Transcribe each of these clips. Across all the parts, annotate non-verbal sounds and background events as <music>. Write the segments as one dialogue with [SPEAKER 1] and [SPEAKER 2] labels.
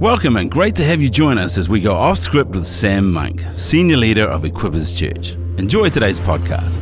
[SPEAKER 1] Welcome and great to have you join us as we go off script with Sam Monk, Senior Leader of Equippers Church. Enjoy today's podcast.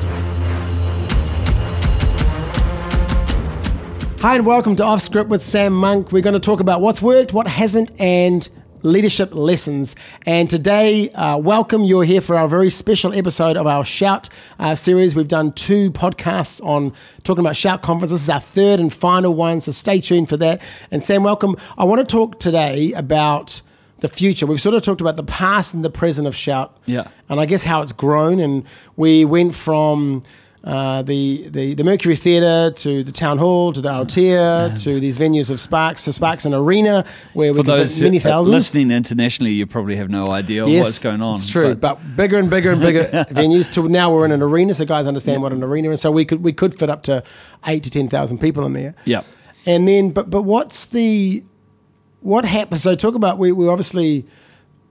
[SPEAKER 2] Hi, and welcome to Off Script with Sam Monk. We're going to talk about what's worked, what hasn't, and leadership lessons. And today, uh, welcome. You're here for our very special episode of our Shout uh, series. We've done two podcasts on talking about Shout Conference. This is our third and final one, so stay tuned for that. And Sam, welcome. I want to talk today about the future. We've sort of talked about the past and the present of Shout.
[SPEAKER 3] Yeah.
[SPEAKER 2] And I guess how it's grown. And we went from uh, the, the the Mercury Theatre to the Town Hall to the Aotea to these venues of Sparks to Sparks and Arena where we can fit many thousands.
[SPEAKER 3] listening internationally, you probably have no idea
[SPEAKER 2] Yes,
[SPEAKER 3] what's going on.
[SPEAKER 2] It's true, but, bigger and bigger and bigger <laughs> venues. To now we're in an arena, so guys understand what an arena is. So we could we could fit up to eight to ten thousand people in there.
[SPEAKER 3] yeah,
[SPEAKER 2] And then, but but what's the what happens? So talk about we we obviously,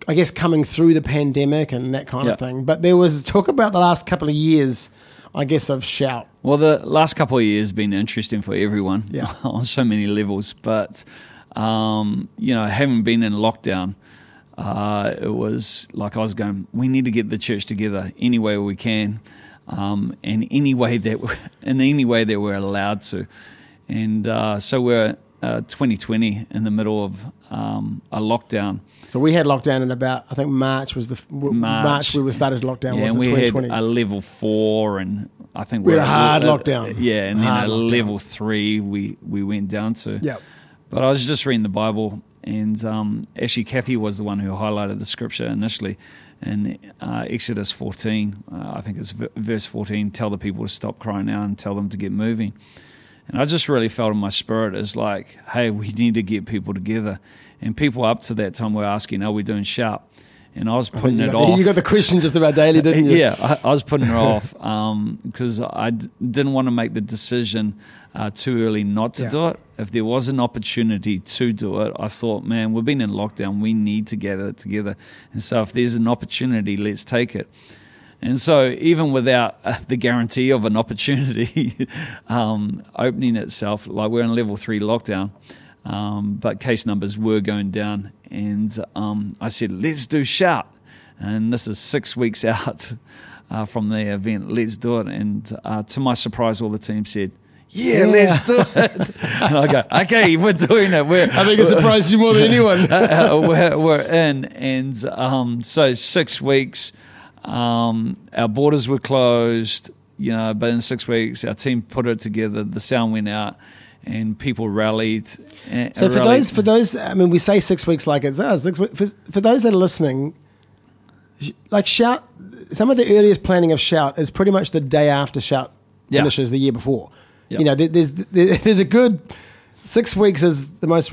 [SPEAKER 2] I guess, coming through the pandemic and that kind of thing. But there was talk about the last couple of years, I guess, of shout.
[SPEAKER 3] Well, the last couple of years have been interesting for everyone
[SPEAKER 2] Yeah. <laughs>
[SPEAKER 3] on so many levels. But, um, you know, having been in lockdown, uh, it was like I was going, we need to get the church together any way we can, um, and any way that <laughs> in any way that we're allowed to. And uh, so we're uh, 2020 in the middle of um, a lockdown.
[SPEAKER 2] So we had lockdown in about I think March was the f- March,
[SPEAKER 3] March.
[SPEAKER 2] we were started lockdown.
[SPEAKER 3] Yeah,
[SPEAKER 2] was
[SPEAKER 3] and we had
[SPEAKER 2] 2020?
[SPEAKER 3] a level four, and I think
[SPEAKER 2] We had a hard
[SPEAKER 3] uh,
[SPEAKER 2] lockdown.
[SPEAKER 3] Yeah, and
[SPEAKER 2] Hard
[SPEAKER 3] then a
[SPEAKER 2] lockdown.
[SPEAKER 3] level three we we went down to.
[SPEAKER 2] Yep.
[SPEAKER 3] But I was just reading the Bible, and um, actually Kathy was the one who highlighted the scripture initially. In uh, Exodus 14, uh, I think it's v- verse 14, tell the people to stop crying out and tell them to get moving. And I just really felt in my spirit as like, hey, we need to get people together. And people up to that time were asking, are we doing Shout? And I was putting
[SPEAKER 2] you
[SPEAKER 3] it
[SPEAKER 2] got,
[SPEAKER 3] off.
[SPEAKER 2] You got the question just about daily, didn't you?
[SPEAKER 3] Yeah, I, I was putting it off <laughs> because I d- didn't want to make the decision uh, too early not to
[SPEAKER 2] Yeah.
[SPEAKER 3] do it. If there was an opportunity to do it, I thought, man, we've been in lockdown. We need to gather together. And so if there's an opportunity, let's take it. And so, even without uh, the guarantee of an opportunity <laughs> um, opening itself, like we're in level three lockdown, um, but case numbers were going down. And um, I said, let's do shout. And this is six weeks <laughs> out uh, from the event. Let's do it. And uh, to my surprise, all the team said, yeah,
[SPEAKER 2] Yeah.
[SPEAKER 3] let's do it. <laughs> and I go, okay, we're doing it. We're,
[SPEAKER 2] I think it surprised you more than anyone.
[SPEAKER 3] uh, we're, we're in. And um, so six weeks, um, our borders were closed, you know, but in six weeks, our team put it together, the sound went out, and people rallied. and-
[SPEAKER 2] So for
[SPEAKER 3] rallied.
[SPEAKER 2] those, for those, I mean, we say six weeks like it's us. Six, weeks- for, for those that are listening, like shout, some of the earliest planning of shout is pretty much the day after shout
[SPEAKER 3] Yeah.
[SPEAKER 2] finishes the year before.
[SPEAKER 3] Yeah.
[SPEAKER 2] You know, there, there's there, <laughs> there's a good six weeks is the most.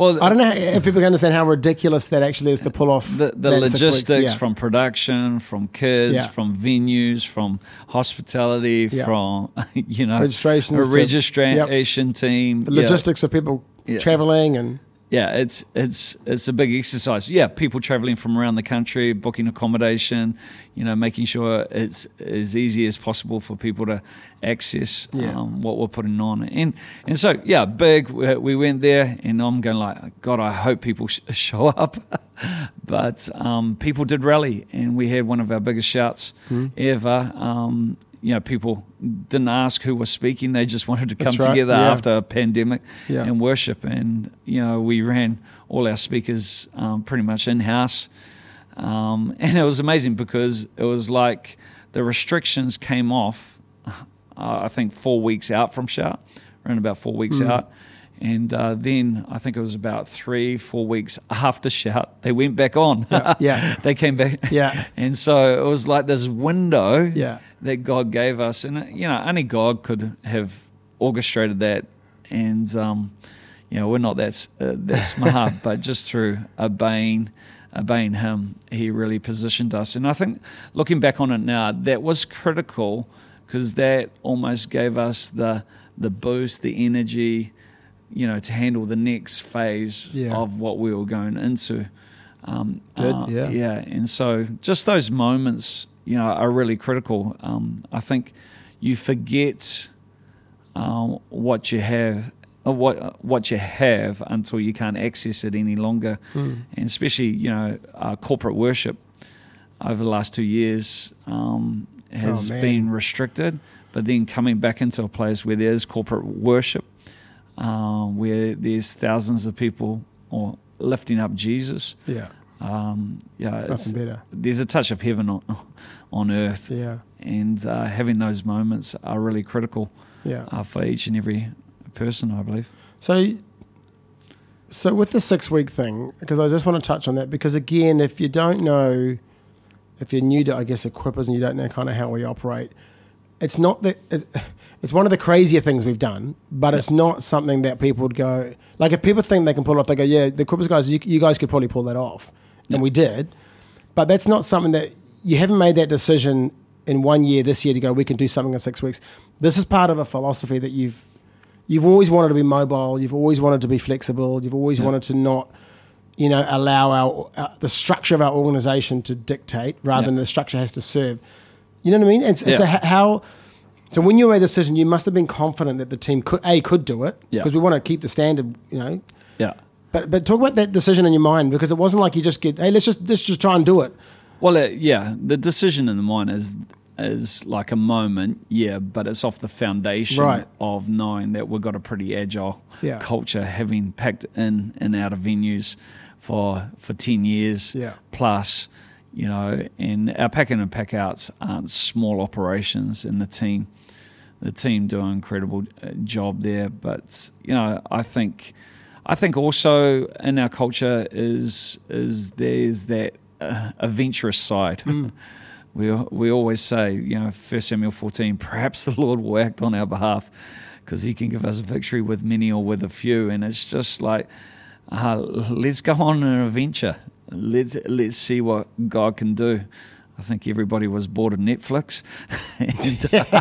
[SPEAKER 3] Well,
[SPEAKER 2] I don't know if people can understand how ridiculous that actually is to pull off.
[SPEAKER 3] the, the
[SPEAKER 2] weeks,
[SPEAKER 3] logistics
[SPEAKER 2] yeah.
[SPEAKER 3] from production, from kids,
[SPEAKER 2] Yeah.
[SPEAKER 3] from venues, from hospitality,
[SPEAKER 2] Yeah.
[SPEAKER 3] from <laughs> you know
[SPEAKER 2] Registrations
[SPEAKER 3] a registration team,
[SPEAKER 2] the logistics of people traveling and
[SPEAKER 3] Yeah, it's it's it's a big exercise. Yeah, people traveling from around the country, booking accommodation, you know, making sure it's as easy as possible for people to access
[SPEAKER 2] Yeah.
[SPEAKER 3] um, what we're putting on. And and so yeah, big. We, we went there, and I'm going like, God, I hope people sh- <laughs> show up. but um, people did rally, and we had one of our biggest shouts
[SPEAKER 2] Hmm.
[SPEAKER 3] ever. Um, you know, people didn't ask who was speaking; they just wanted to come
[SPEAKER 2] right,
[SPEAKER 3] together
[SPEAKER 2] yeah.
[SPEAKER 3] after a pandemic
[SPEAKER 2] Yeah.
[SPEAKER 3] and worship. And you know, we ran all our speakers um, pretty much in house, um, <laughs> and it was amazing because it was like the restrictions came off. Uh, I think four weeks out from shout, around about four weeks
[SPEAKER 2] Mm.
[SPEAKER 3] out. And uh, then I think it was about three, four weeks after shout, they went back on.
[SPEAKER 2] Yeah, yeah. <laughs>
[SPEAKER 3] they came back.
[SPEAKER 2] Yeah. <laughs>
[SPEAKER 3] And so it was like this window
[SPEAKER 2] Yeah.
[SPEAKER 3] that God gave us. And, uh, you know, only God could have orchestrated that. And, um, you know, we're not that, uh, that smart, <laughs> but just through obeying, obeying Him, He really positioned us. And I think looking back on it now, that was critical because that almost gave us the, the boost, the energy, you know, to handle the next phase
[SPEAKER 2] Yeah.
[SPEAKER 3] of what we were going into. Um,
[SPEAKER 2] Did,
[SPEAKER 3] uh,
[SPEAKER 2] yeah.
[SPEAKER 3] yeah. And so just those moments, you know, are really critical. Um, I think you forget um, what you have of what what you have until you can't access it any longer,
[SPEAKER 2] Mm.
[SPEAKER 3] and especially you know uh, corporate worship over the last two years um, has
[SPEAKER 2] Oh,
[SPEAKER 3] been restricted. But then coming back into a place where there's corporate worship, um, where there's thousands of people or lifting up Jesus,
[SPEAKER 2] Yeah.
[SPEAKER 3] um, yeah,
[SPEAKER 2] Nothing better.
[SPEAKER 3] there's a touch of heaven on <laughs> on earth,
[SPEAKER 2] Yeah.
[SPEAKER 3] and uh, having those moments are really critical
[SPEAKER 2] Yeah.
[SPEAKER 3] uh, for each and every person, I believe.
[SPEAKER 2] So, so with the six week thing, because I just want to touch on that, because again, if you don't know, if you're new to, I guess, equippers and you don't know kind of how we operate, it's not that it's one of the crazier things we've done, but it's not something that people would go like. If people think they can pull it off, they go, "Yeah, the equippers guys, you, you guys could probably pull that off," and we did. But that's not something that you haven't made that decision in one year this year to go. We can do something in six weeks. This is part of a philosophy that you've you've always wanted to be mobile. You've always wanted to be flexible. You've always
[SPEAKER 3] Yeah.
[SPEAKER 2] wanted to not, you know, allow our uh, the structure of our organization to dictate rather
[SPEAKER 3] Yeah.
[SPEAKER 2] than the structure has to serve. You know what I mean? And, so- so
[SPEAKER 3] Yeah.
[SPEAKER 2] h- how? So when you made the decision, you must have been confident that the team could a could do it
[SPEAKER 3] Yeah.
[SPEAKER 2] because we want to keep the standard. You know,
[SPEAKER 3] Yeah.
[SPEAKER 2] but but talk about that decision in your mind because it wasn't like you just get hey let's just let's just try and do it.
[SPEAKER 3] Well, uh, yeah, the decision in the mind is is like a moment, yeah, but it's off the foundation
[SPEAKER 2] Right.
[SPEAKER 3] of knowing that we've got a pretty agile
[SPEAKER 2] Yeah.
[SPEAKER 3] culture, having packed in and out of venues for for ten years
[SPEAKER 2] Yeah.
[SPEAKER 3] plus. You know, and our pack in and pack outs aren't small operations, and the team, the team do an incredible uh, job there. But you know, I think, I think also in our culture is is there's that uh, adventurous side. <laughs> we we always say, you know, First Samuel fourteen, perhaps the Lord will act on our behalf because He can give us a victory with many or with a few, and it's just like, uh, let's go on an adventure. Let's let's see what God can do. I think everybody was bored of Netflix, <laughs> and, <laughs> uh,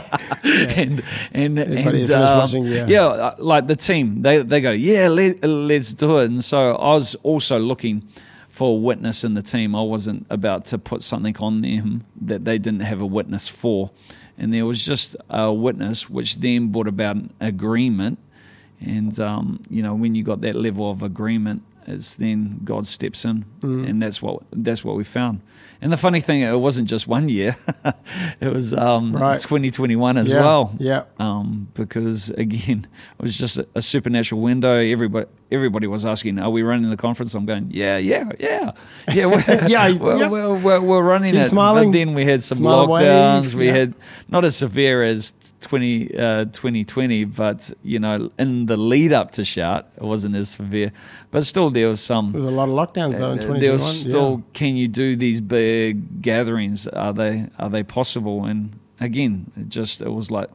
[SPEAKER 3] and and and, um,
[SPEAKER 2] watching, yeah.
[SPEAKER 3] uh, like the team, they they go, yeah, let, let's do it. And so I was also looking for a witness in the team. I wasn't about to put something on them that they didn't have a witness for, and there was just a witness, which then brought about an agreement. And um, you know, when you got that level of agreement, it's then God steps in,
[SPEAKER 2] Mm.
[SPEAKER 3] and that's what that's what we found. And the funny thing, it wasn't just one year; <laughs> it was um,
[SPEAKER 2] Right.
[SPEAKER 3] 2021 as
[SPEAKER 2] Yeah,
[SPEAKER 3] well
[SPEAKER 2] yeah.
[SPEAKER 3] um, because again, <laughs> it was just a, a supernatural window. Everybody, everybody was asking, "Are we running the conference?" I'm going, "Yeah, yeah, yeah, yeah, we're, <laughs>
[SPEAKER 2] Yeah, <laughs>
[SPEAKER 3] we're, we're, we're, we're running
[SPEAKER 2] Keep
[SPEAKER 3] it."
[SPEAKER 2] smiling.
[SPEAKER 3] But then we had some
[SPEAKER 2] Smile
[SPEAKER 3] lockdowns.
[SPEAKER 2] wave,
[SPEAKER 3] We
[SPEAKER 2] yeah.
[SPEAKER 3] had not as severe as 20, uh, 2020, but you know, in the lead up to shout, it wasn't as severe. But still, there was some.
[SPEAKER 2] There was a lot of lockdowns though in
[SPEAKER 3] Uh,
[SPEAKER 2] 2021.
[SPEAKER 3] there was still,
[SPEAKER 2] yeah.
[SPEAKER 3] can you do these big gatherings? Are they are they possible? And again, it just it was like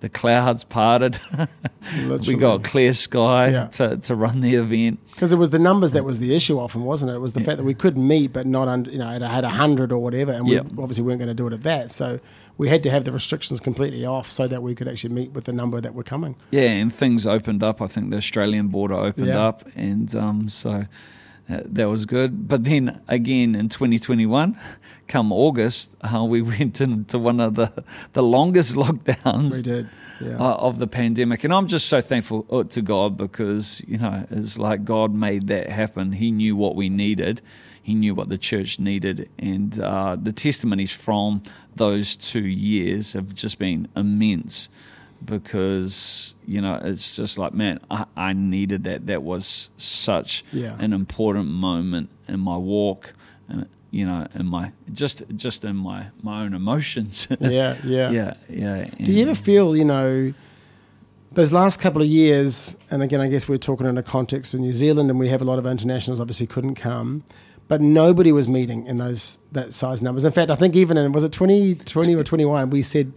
[SPEAKER 3] the clouds parted. <laughs> we got clear sky
[SPEAKER 2] Yeah.
[SPEAKER 3] to, to run the event.
[SPEAKER 2] Because it was the numbers that was the issue often, wasn't it? It was the fact that we could meet, but not under, you know, it had a hundred or whatever, and
[SPEAKER 3] Yeah.
[SPEAKER 2] we obviously weren't going to do it at that. So we had to have the restrictions completely off so that we could actually meet with the number that were coming.
[SPEAKER 3] Yeah, and things opened up. I think the Australian border opened
[SPEAKER 2] Yeah.
[SPEAKER 3] up, and um, so uh, that was good. But then again in 2021, come August, uh, we <laughs> went into one of the the longest <laughs> lockdowns.
[SPEAKER 2] We did, yeah.
[SPEAKER 3] uh, of the pandemic. And I'm just so thankful uh, to God because, you know, it's like God made that happen. He knew what we needed, He knew what the church needed. And uh, the testimonies from those two years have just been immense because, you know, it's just like, man, I, I needed that. That was such
[SPEAKER 2] Yeah.
[SPEAKER 3] an important moment in my walk. and You know, in my just just in my my own emotions. <laughs>
[SPEAKER 2] yeah, yeah.
[SPEAKER 3] yeah, yeah.
[SPEAKER 2] Do you ever feel, you know, those last couple of years, and again, I guess we're talking in a context of New Zealand, and we have a lot of internationals obviously couldn't come, but nobody was meeting in those that size numbers. In fact, I think even in was it twenty twenty or twenty one, we said.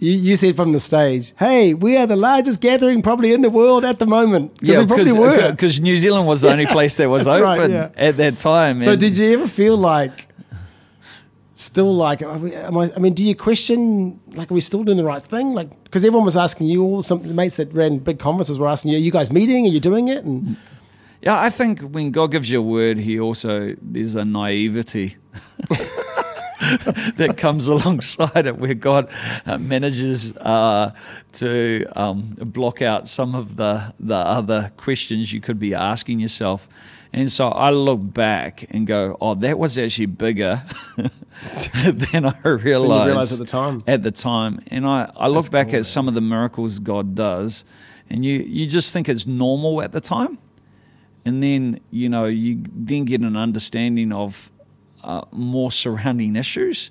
[SPEAKER 2] You, you said from the stage, "Hey, we are the largest gathering probably in the world at the moment."
[SPEAKER 3] Yeah,
[SPEAKER 2] we probably uh, were.
[SPEAKER 3] because New Zealand was the only <laughs> place that was
[SPEAKER 2] That's right,
[SPEAKER 3] open
[SPEAKER 2] yeah.
[SPEAKER 3] at that time.
[SPEAKER 2] So did you ever feel like, still like, we- am I, I mean, do you question, like, are we still doing the right thing? Like, because everyone was asking you, all some mates that ran big conferences were asking you, are you guys meeting? Are you doing it? And
[SPEAKER 3] Yeah, I think when God gives you a word, He also there's a naivety. <laughs> <laughs> that comes alongside it, where God uh, manages uh, to um, block out some of the the other questions you could be asking yourself. And so I look back and go, "Oh, that was actually bigger <laughs> than I realized,
[SPEAKER 2] realized at the time."
[SPEAKER 3] At the time, and I, I look
[SPEAKER 2] That's
[SPEAKER 3] back
[SPEAKER 2] cool,
[SPEAKER 3] at some of the miracles God does, and you you just think it's normal at the time, and then you know you then get an understanding of uh, more surrounding issues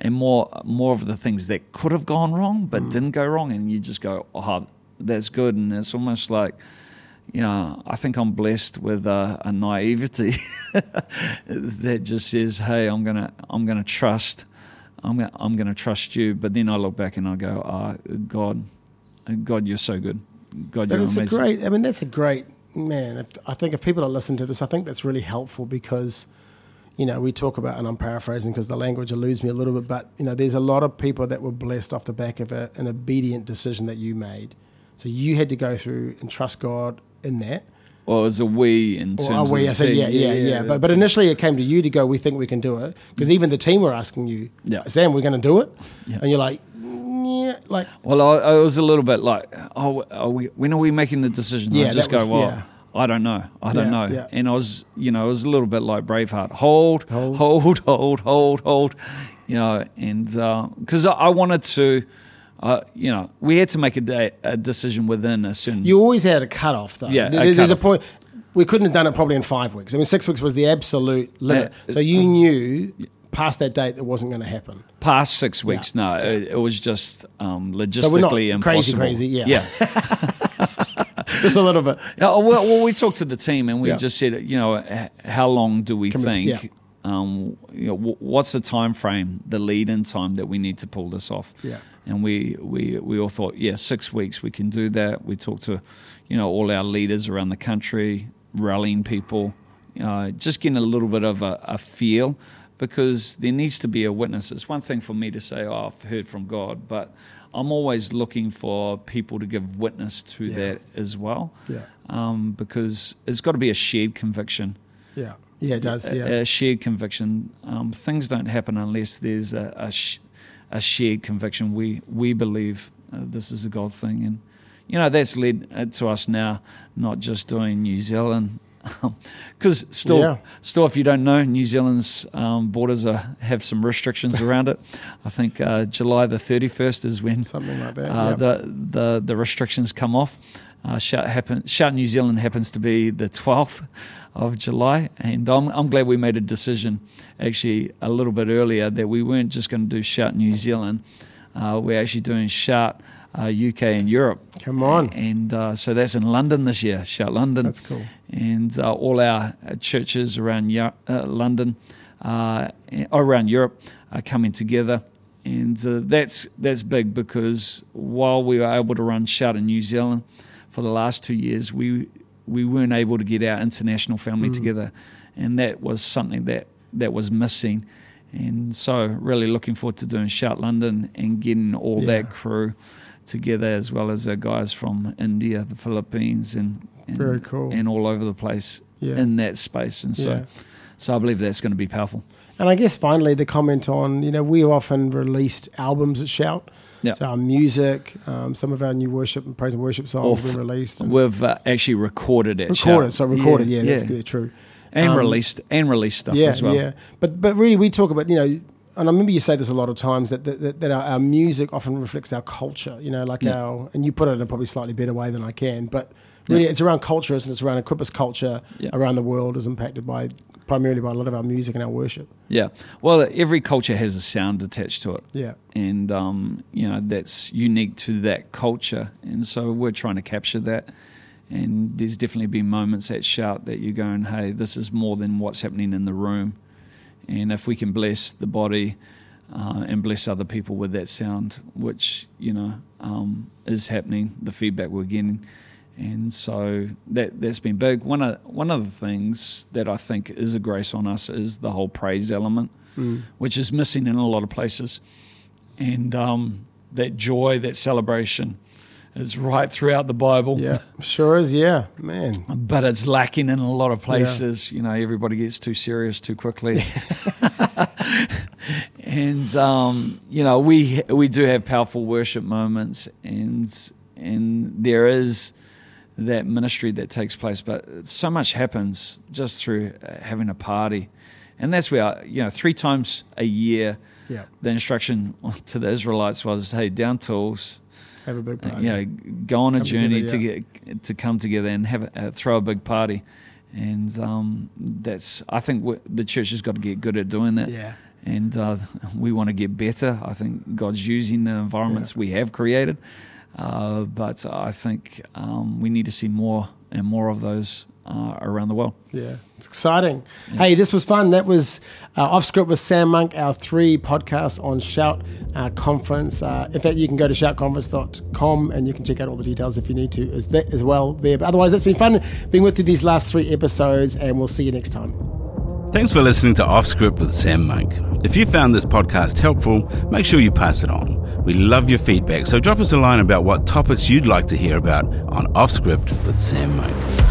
[SPEAKER 3] and more more of the things that could have gone wrong but
[SPEAKER 2] Mm.
[SPEAKER 3] didn't go wrong, and you just go, "Oh, that's good," and it's almost like you know, I think I'm blessed with a, a naivety <laughs> that just says, "Hey, I'm gonna, I'm gonna trust, I'm gonna, I'm gonna trust you." But then I look back and I go, "Ah, God, God, you're so good. God,
[SPEAKER 2] But
[SPEAKER 3] you're
[SPEAKER 2] it's a
[SPEAKER 3] amazing."
[SPEAKER 2] great. I mean, that's a great man. If, I think if people are listening to this, I think that's really helpful because, you know, we talk about, and I'm paraphrasing because the language eludes me a little bit, but you know, there's a lot of people that were blessed off the back of a, an obedient decision that you made. So you had to go through and trust God in that.
[SPEAKER 3] well, it was a we in
[SPEAKER 2] Or
[SPEAKER 3] terms
[SPEAKER 2] are we?
[SPEAKER 3] of
[SPEAKER 2] I
[SPEAKER 3] the
[SPEAKER 2] said,
[SPEAKER 3] team.
[SPEAKER 2] yeah, yeah, yeah. But, but initially it came to you to go, we think we can do it. Because even the team were asking you,
[SPEAKER 3] Yeah.
[SPEAKER 2] Sam, we're going to do it?
[SPEAKER 3] Yeah.
[SPEAKER 2] And you're like, yeah, like,
[SPEAKER 3] Well, I, I was a little bit like, oh, are we, when are we making the decision?
[SPEAKER 2] Yeah,
[SPEAKER 3] I just
[SPEAKER 2] that
[SPEAKER 3] go,
[SPEAKER 2] was-
[SPEAKER 3] well,
[SPEAKER 2] yeah.
[SPEAKER 3] I don't know. I don't
[SPEAKER 2] Yeah,
[SPEAKER 3] know.
[SPEAKER 2] yeah.
[SPEAKER 3] And I was, you know, it was a little bit like Braveheart. Hold,
[SPEAKER 2] Hold.
[SPEAKER 3] hold, hold, hold, hold. You know, and because I, I wanted to, uh, you know, we had to make a, day, a decision within a certain.
[SPEAKER 2] you always had a cutoff, though.
[SPEAKER 3] Yeah, a
[SPEAKER 2] There's a point. We couldn't have done it probably in five weeks. I mean, six weeks was the absolute limit.
[SPEAKER 3] Uh,
[SPEAKER 2] so you knew past that date it wasn't going to happen.
[SPEAKER 3] past six weeks, no, it, it was just um, logistically
[SPEAKER 2] So
[SPEAKER 3] impossible.
[SPEAKER 2] crazy, crazy, yeah.
[SPEAKER 3] yeah. <laughs> <laughs>
[SPEAKER 2] Just a little bit. <laughs>
[SPEAKER 3] Yeah, well, well, we talked to the team and we
[SPEAKER 2] Yeah.
[SPEAKER 3] just said, you know, how long do we
[SPEAKER 2] Can we-
[SPEAKER 3] think?
[SPEAKER 2] yeah.
[SPEAKER 3] Um, you know, wh- what's the time frame, the lead-in time that we need to pull this off?
[SPEAKER 2] Yeah.
[SPEAKER 3] And we, we, we all thought, yeah, six weeks we can do that. We talked to, you know, all our leaders around the country, rallying people, uh, just getting a little bit of a, a feel because there needs to be a witness. It's one thing for me to say, oh, I've heard from God, but I'm always looking for people to give witness to
[SPEAKER 2] Yeah.
[SPEAKER 3] that as well
[SPEAKER 2] Yeah.
[SPEAKER 3] um, because it's got to be a shared conviction.
[SPEAKER 2] Yeah. Yeah, it does. Yeah.
[SPEAKER 3] A, shared conviction. Um, things don't happen unless there's a, a, sh- a shared conviction. We we believe uh, this is a God thing, and you know that's led uh, to us now not just doing New Zealand. Because still,
[SPEAKER 2] Yeah.
[SPEAKER 3] still, if you don't know, New Zealand's um, borders are, have some restrictions around it. I think uh, July the thirty first is when
[SPEAKER 2] Something like that.
[SPEAKER 3] uh,
[SPEAKER 2] yeah.
[SPEAKER 3] the, the the restrictions come off. Uh, Shout, happen, Shout New Zealand happens to be the 12th of July, and I'm, I'm glad we made a decision actually a little bit earlier that we weren't just going to do Shout New Zealand. Uh, we're actually doing Shout uh, UK and Europe.
[SPEAKER 2] Come on.
[SPEAKER 3] And uh, so that's in London this year, Shout London.
[SPEAKER 2] That's cool.
[SPEAKER 3] And uh, all our churches around Eu- uh, London, uh, around Europe, are coming together. And uh, that's that's big because while we were able to run Shout in New Zealand for the last two years, we we weren't able to get our international family together, and that was something that that was missing. And so, really looking forward to doing Shout London and getting all
[SPEAKER 2] Yeah.
[SPEAKER 3] that crew together, as well as our guys from India, the Philippines, and, and
[SPEAKER 2] Very cool.
[SPEAKER 3] and all over the place
[SPEAKER 2] Yeah.
[SPEAKER 3] in that space. And so,
[SPEAKER 2] Yeah.
[SPEAKER 3] so I believe that's going to be powerful.
[SPEAKER 2] And I guess finally the comment on, you know, we often released albums at Shout.
[SPEAKER 3] Yeah.
[SPEAKER 2] So our music, um, some of our new worship and praise and worship songs been released. And
[SPEAKER 3] We've uh, actually recorded it.
[SPEAKER 2] recorded. So recorded, yeah, that's good, true.
[SPEAKER 3] And
[SPEAKER 2] Um,
[SPEAKER 3] released and released stuff
[SPEAKER 2] yeah,
[SPEAKER 3] as well.
[SPEAKER 2] Yeah, but but really, we talk about you know, and I remember you say this a lot of times that that, that, that our, our music often reflects our culture. You know, like
[SPEAKER 3] Yeah.
[SPEAKER 2] our and you put it in a probably slightly better way than I can, but really,
[SPEAKER 3] Yeah.
[SPEAKER 2] it's around culture and it's around Equippers culture
[SPEAKER 3] Yeah.
[SPEAKER 2] around the world is impacted by primarily by a lot of our music and our worship.
[SPEAKER 3] Yeah. Well, every culture has a sound attached to it.
[SPEAKER 2] Yeah,
[SPEAKER 3] and um, you know that's unique to that culture, and so we're trying to capture that. And there's definitely been moments at Shout that you're going, "Hey, this is more than what's happening in the room," and if we can bless the body uh, and bless other people with that sound, which you know um, is happening, the feedback we're getting, and so that that's been big. One of one of the things that I think is a grace on us is the whole praise element, which is missing in a lot of places. And um, that joy, that celebration is right throughout the Bible.
[SPEAKER 2] yeah, sure is. Yeah, man.
[SPEAKER 3] But it's lacking in a lot of places. You know, everybody gets too serious too quickly. <laughs> and um, you know we we do have powerful worship moments, and and there is that ministry that takes place, but so much happens just through uh, having a party, and that's where you know three times a year.
[SPEAKER 2] Yeah.
[SPEAKER 3] The instruction <laughs> to the Israelites was, "Hey, down tools,
[SPEAKER 2] Have a big
[SPEAKER 3] uh,
[SPEAKER 2] party.
[SPEAKER 3] you know, go on a
[SPEAKER 2] Come
[SPEAKER 3] journey
[SPEAKER 2] together,
[SPEAKER 3] to get to come together and have a, uh, throw a big party." And um, that's I think w- the church has got to get good at doing that
[SPEAKER 2] yeah.
[SPEAKER 3] and uh, <laughs> we want to get better. I think God's using the environments we have created, uh, but I think um, we need to see more and more of those uh, around the world.
[SPEAKER 2] Yeah, it's exciting. Hey, this was fun. That was uh, Off Script with Sam Monk, our three podcasts on Shout uh, Conference. Uh, in fact, you can go to shoutconference.com and you can check out all the details if you need to as, that, as well there. But otherwise, it's been fun being with you these last three episodes, and we'll see you next time.
[SPEAKER 1] Thanks for listening to Off Script with Sam Monk. If you found this podcast helpful, make sure you pass it on. We love your feedback, so drop us a line about what topics you'd like to hear about on Off Script with Sam Monk.